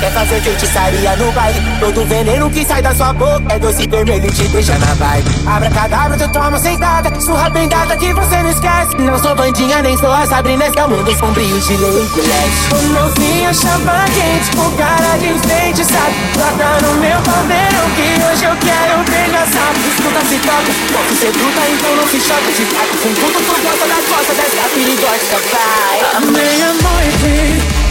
Quer fazer feitiçaria no baile? Todo veneno que sai da sua boca É doce vermelho e te deixa na vibe. Abra cadabra, tu toma sentada Surra bem dada que você não esquece. Não sou bandinha, nem sou a Sabrina Esse é o mundo sombrio de Leste O novinho chama quente Com cara de enfeitiçado. Bota no meu caldeirão Que hoje eu quero pegar sapo Escuta se toca, posso ser bruta Então não se choque de taco Com tudo por conta das costas Dessa perigosa vai. À meia-noite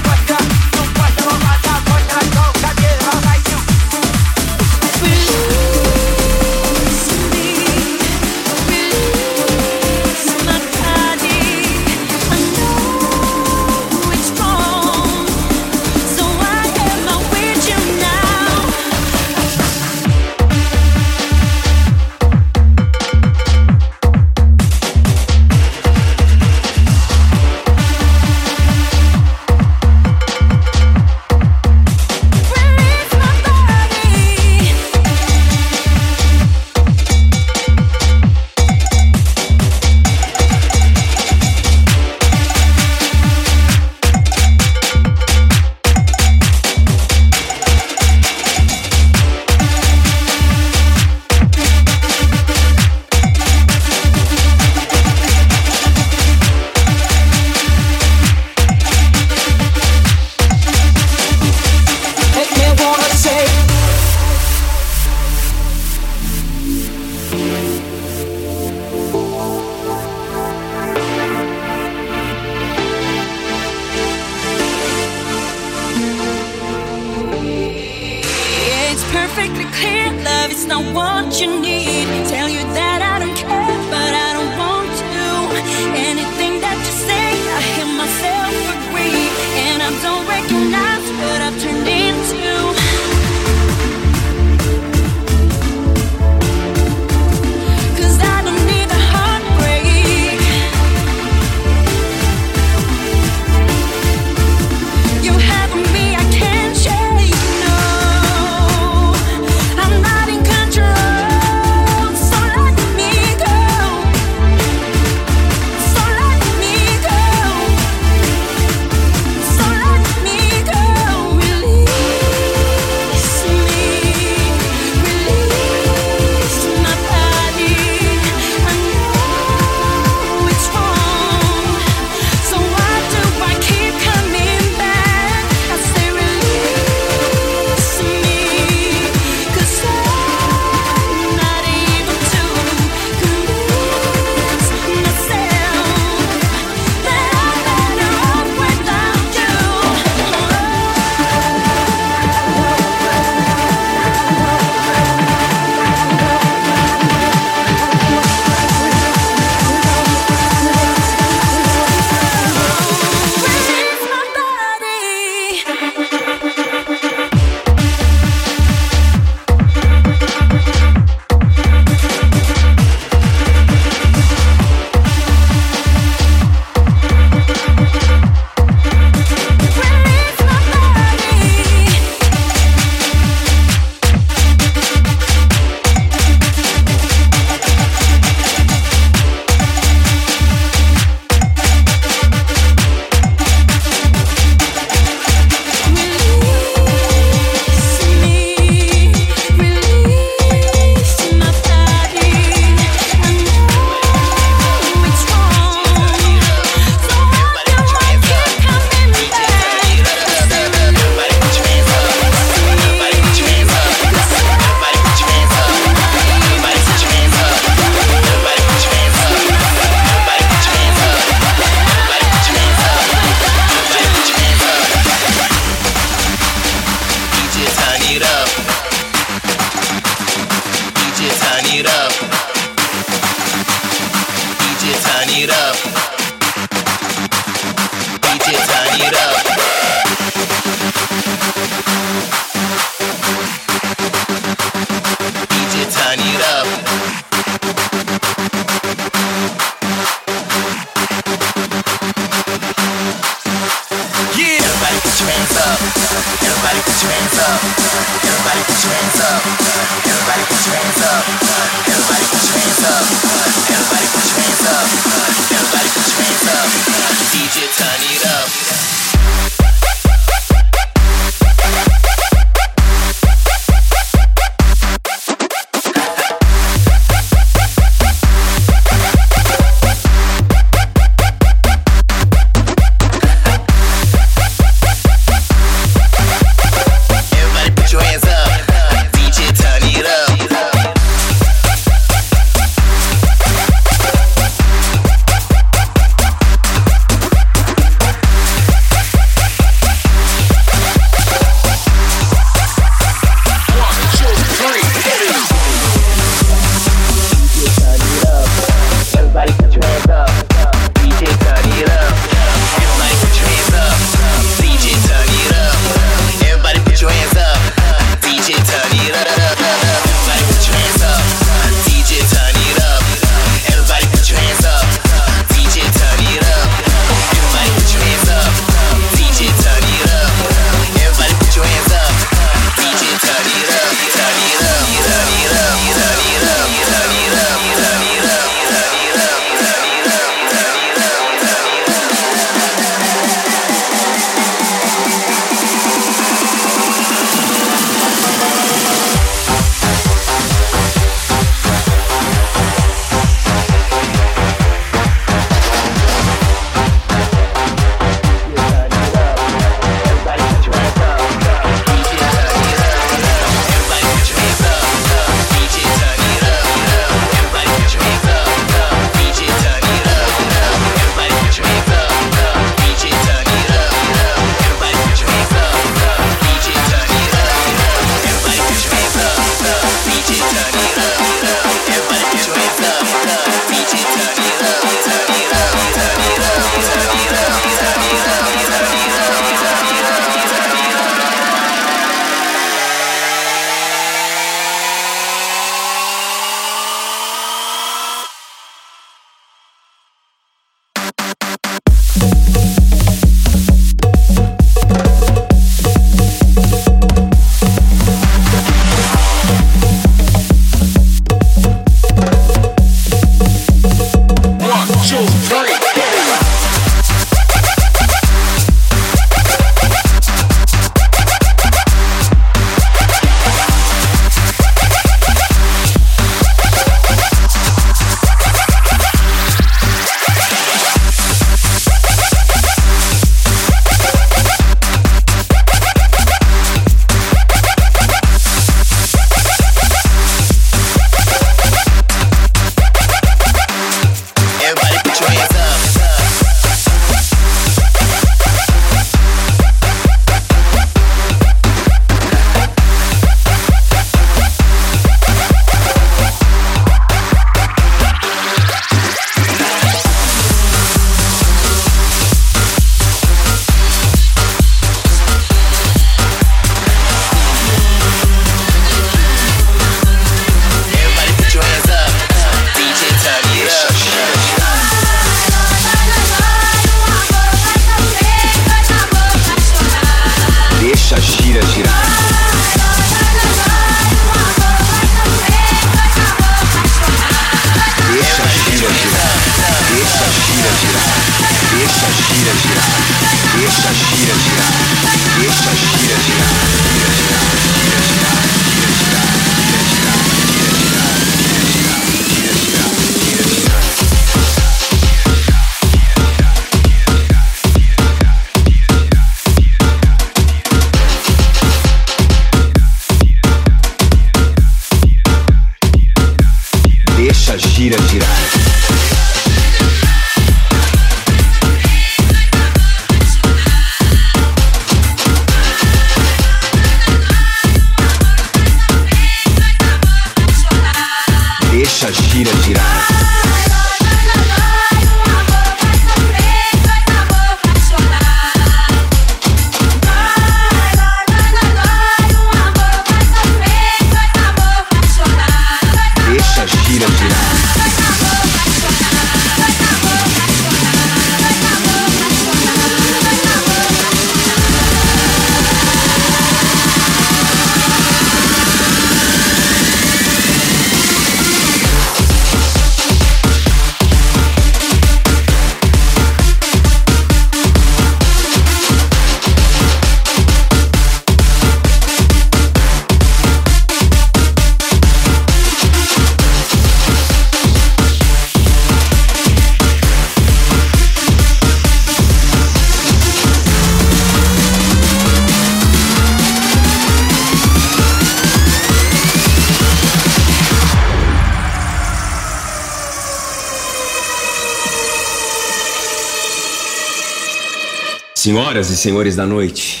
senhores da noite,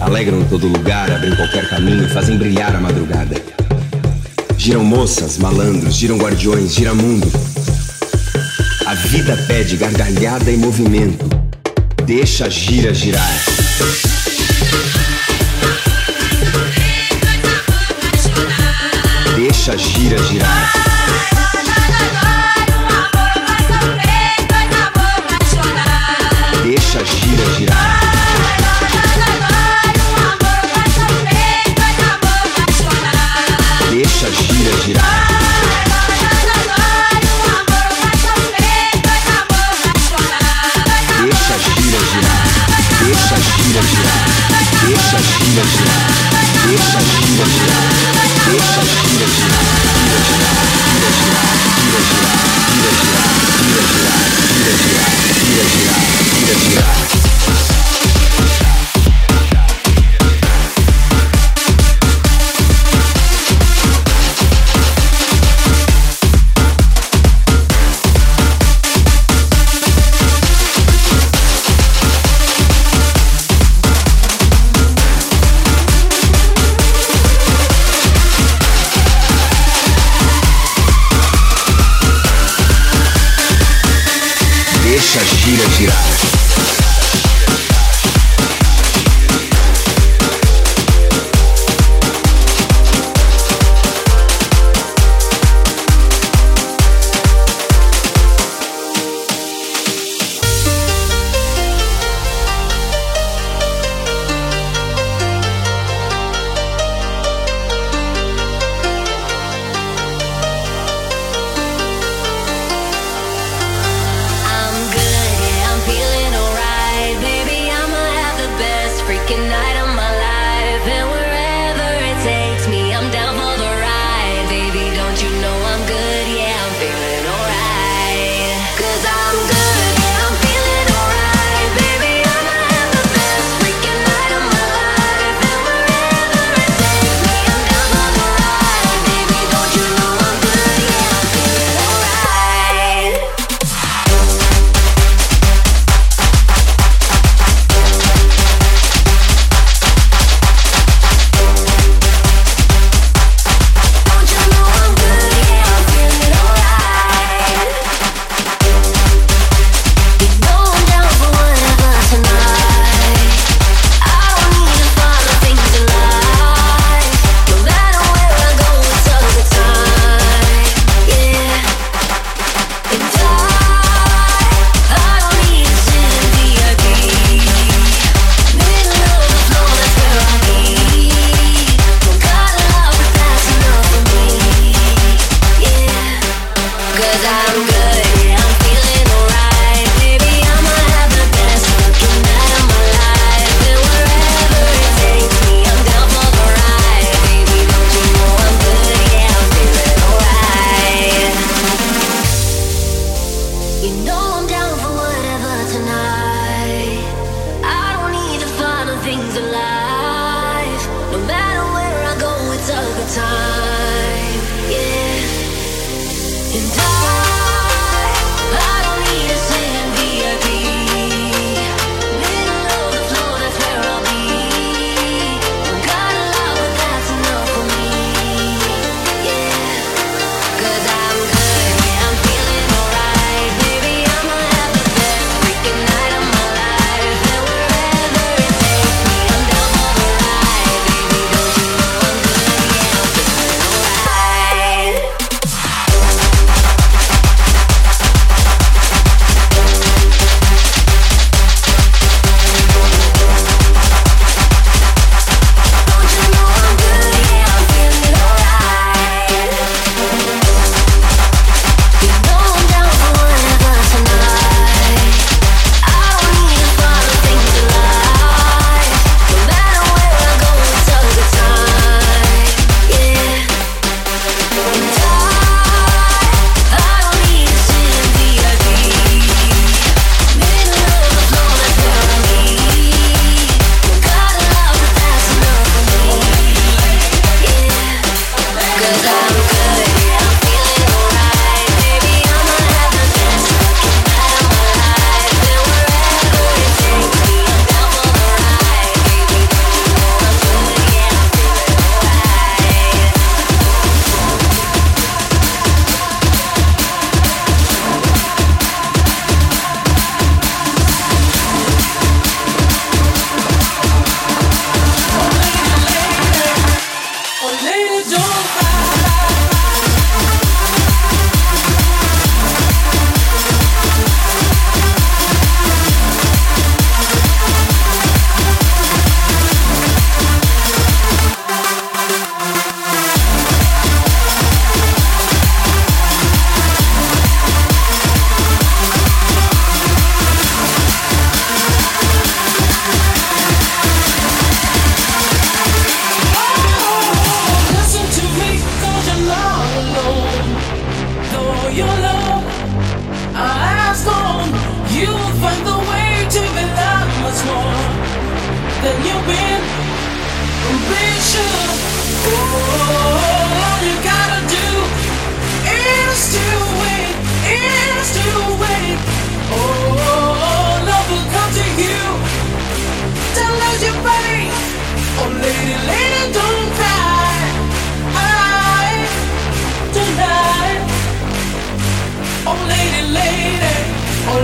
alegram todo lugar, abrem qualquer caminho, fazem brilhar a madrugada. Giram moças, malandros, giram guardiões, gira mundo. A vida pede gargalhada e movimento. Deixa a gira girar. Deixa a gira girar. Yeah.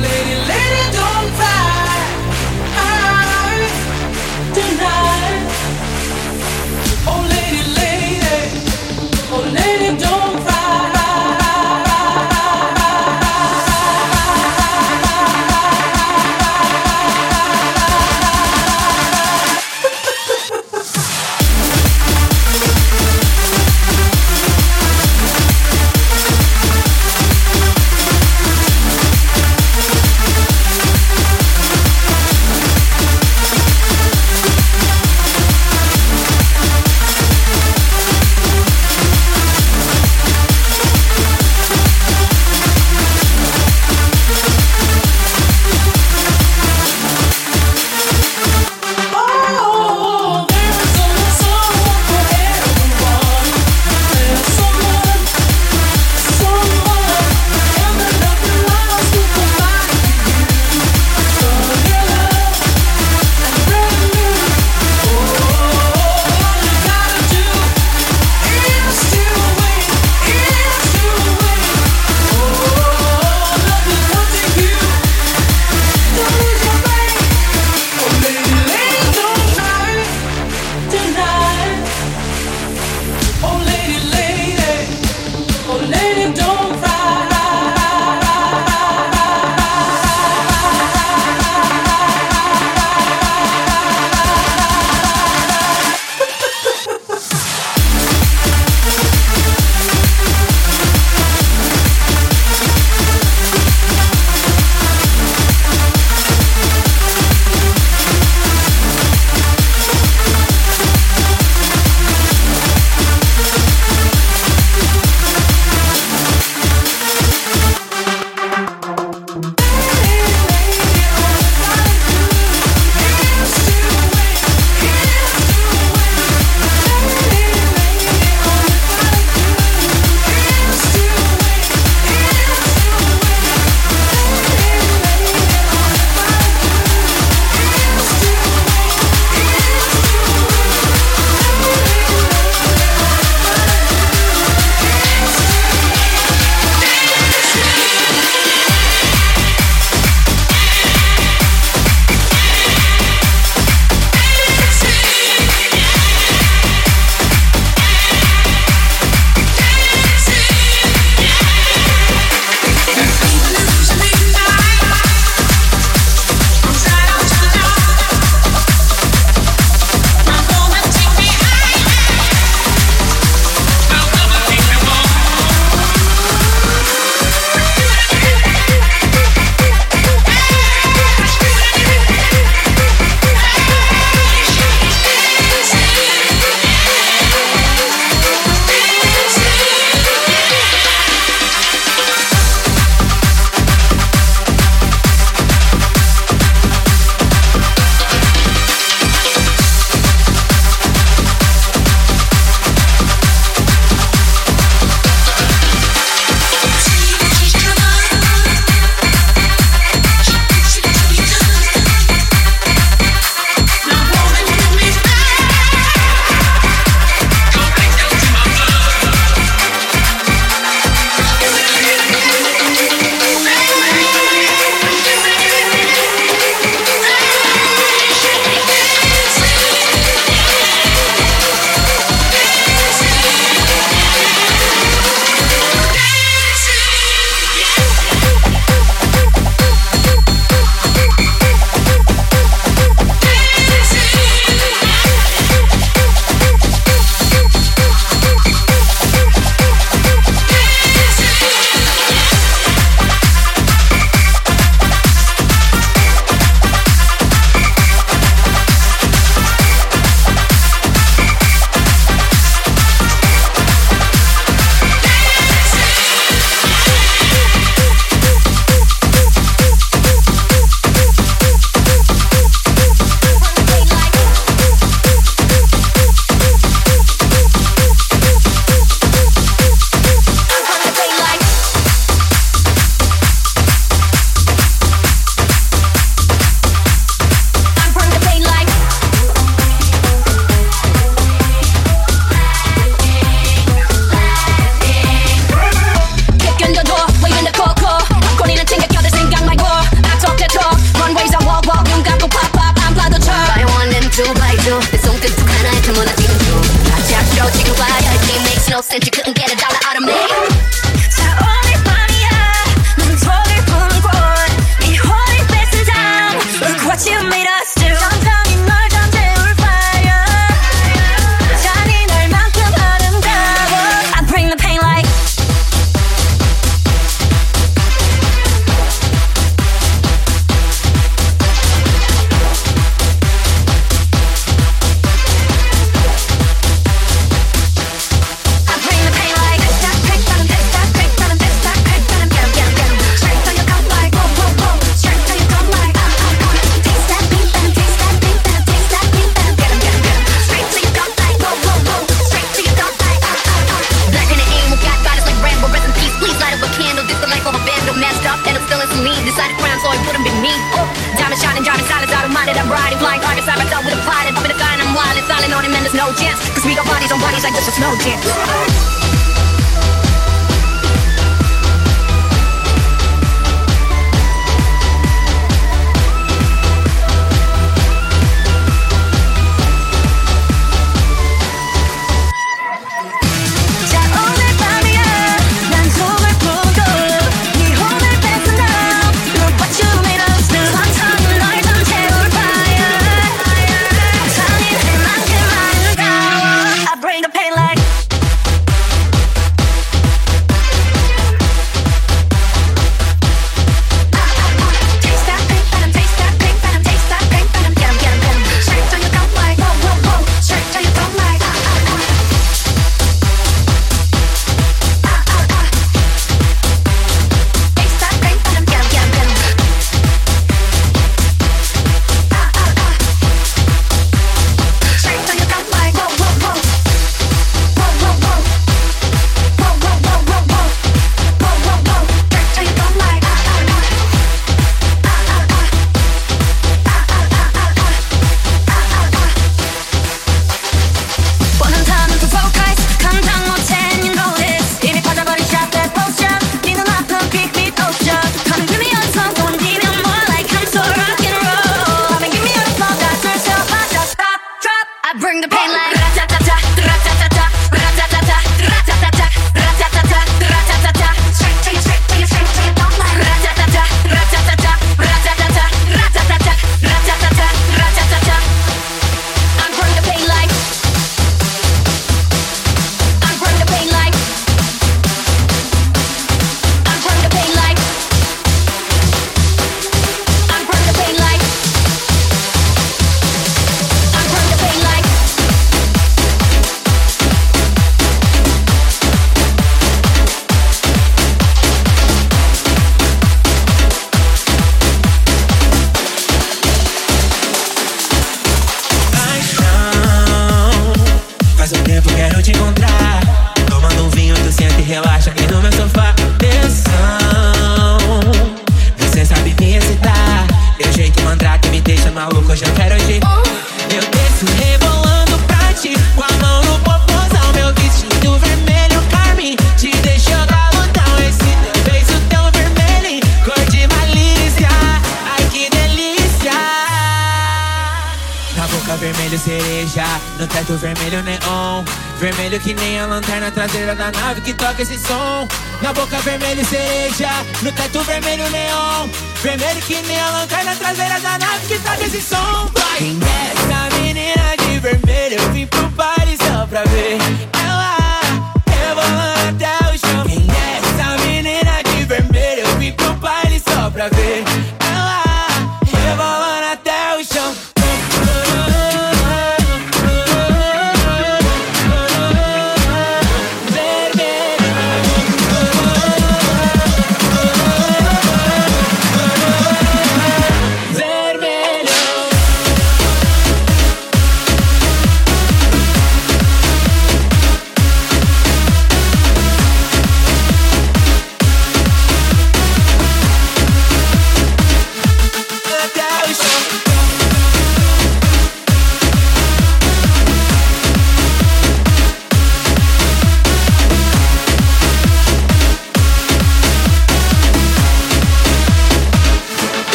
lady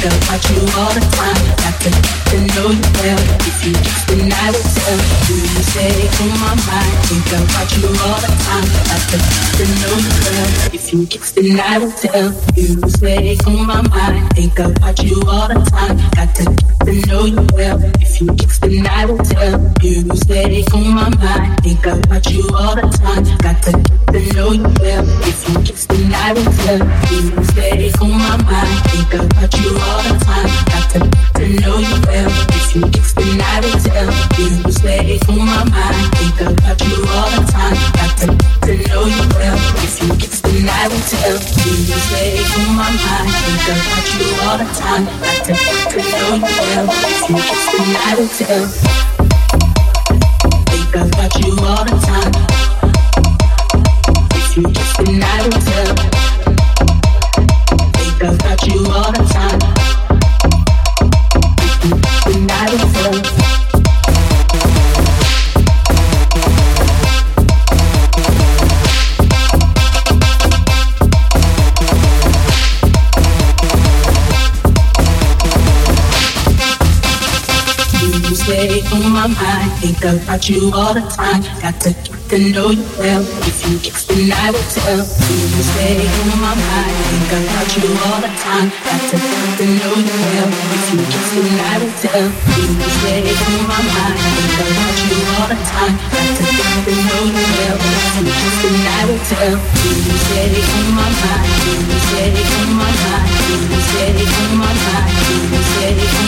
Think about you all the time. Got to, to know you well. If you just then I will tell you. Stay on my mind. Think about you all the time. Got to, to know you well. If you just then I will tell you. Stay on my mind. Think about you all the time. Got to, to know you well. If you just then I will tell you. Stay on my mind. Think about you all the time. Got to, to know you well. If you just then I will tell you. Stay on my mind. Think about you all the time. Got to, to know you well. If you just then I will tell you. Stay on my mind. Think about you all the time. Got to, to know you well. If you just then I will tell you. Stay on my mind. Think about you all the time. Got to, to know you well. I will tell. Think about you all the time. If you just then I tell. My mind, think about you all the time. Got to get to know you well. If you just then I will tell. You stay on my mind, think about you all the time. Got to get to know you well. If you just then I will tell. You stay on my mind, think about you all the time. Got to get to know you well. If you just then I will tell. You stay on my mind, you stay on my mind, you stay on my mind, you stay on my mind.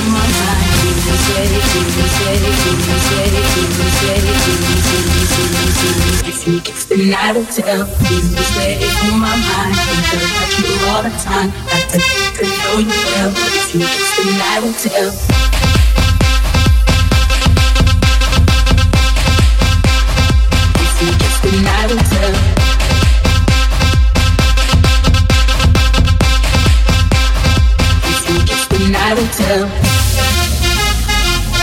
If you kiss then I will tell you to stay on my mind. Think about you all the time. Got to get to know you well. You kiss then I will tell. If you kiss then I will tell. I tell.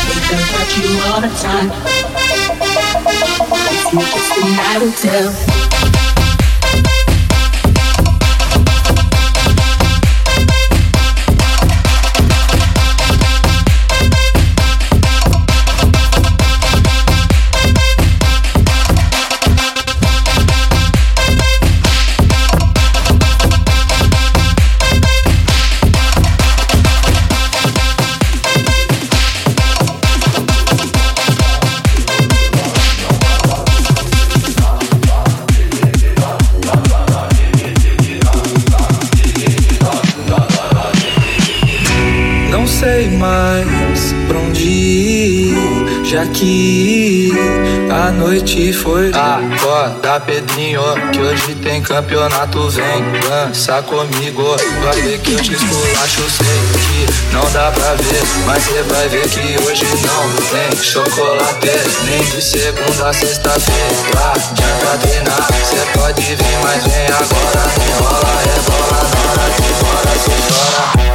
Think about you all the time. I will tell. Mais pra onde ir, já que a noite foi. Acorda, Pedrinho, que hoje tem campeonato. Vem, dança comigo, vai ver que eu te esculacho. Sei que não dá pra ver, mas cê vai ver que hoje não tem chocolate. Nem de segunda a sexta-feira. Adianta treinar, cê pode vir, mas vem agora. Enrola, rebola, na hora de bora, cê chora.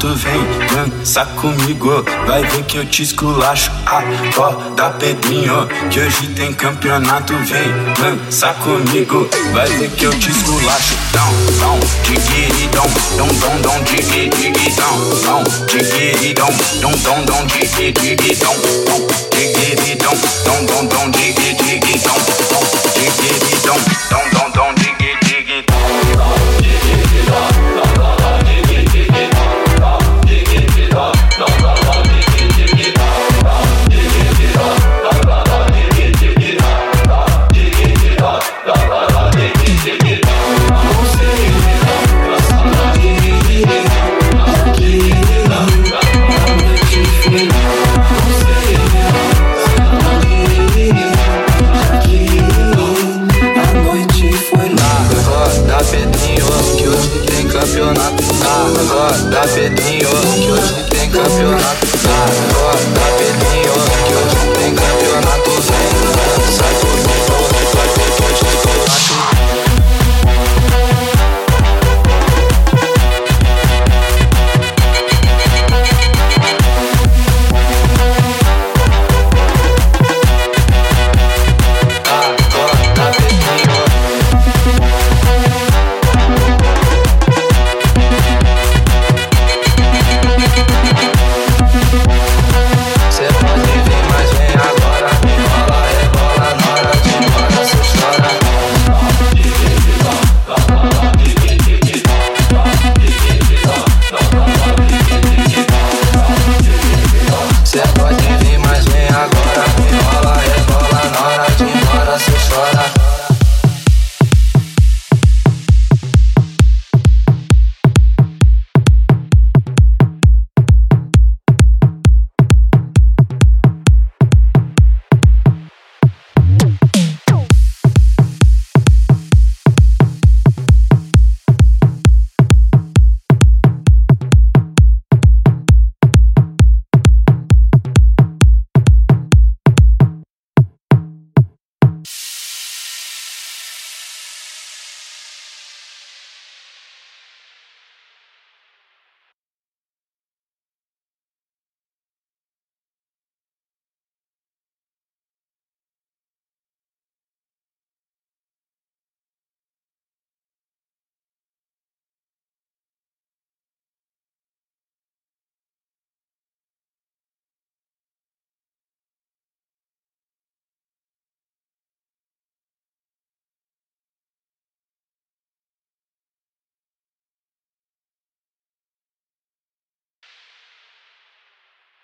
tu vem dançar comigo, vai ver que eu te esculacho. Acorda, Pedrinho, que hoje tem campeonato. Vem dançar comigo, vai ver que eu te esculacho. Dão, dão, digueridão, dão, dão, dão, digueridão, dão, digueridão, dão, dão, dão, digueridão, dão, digueridão, dão, dão, dão, digueridão, dão, digueridão, dão, dão.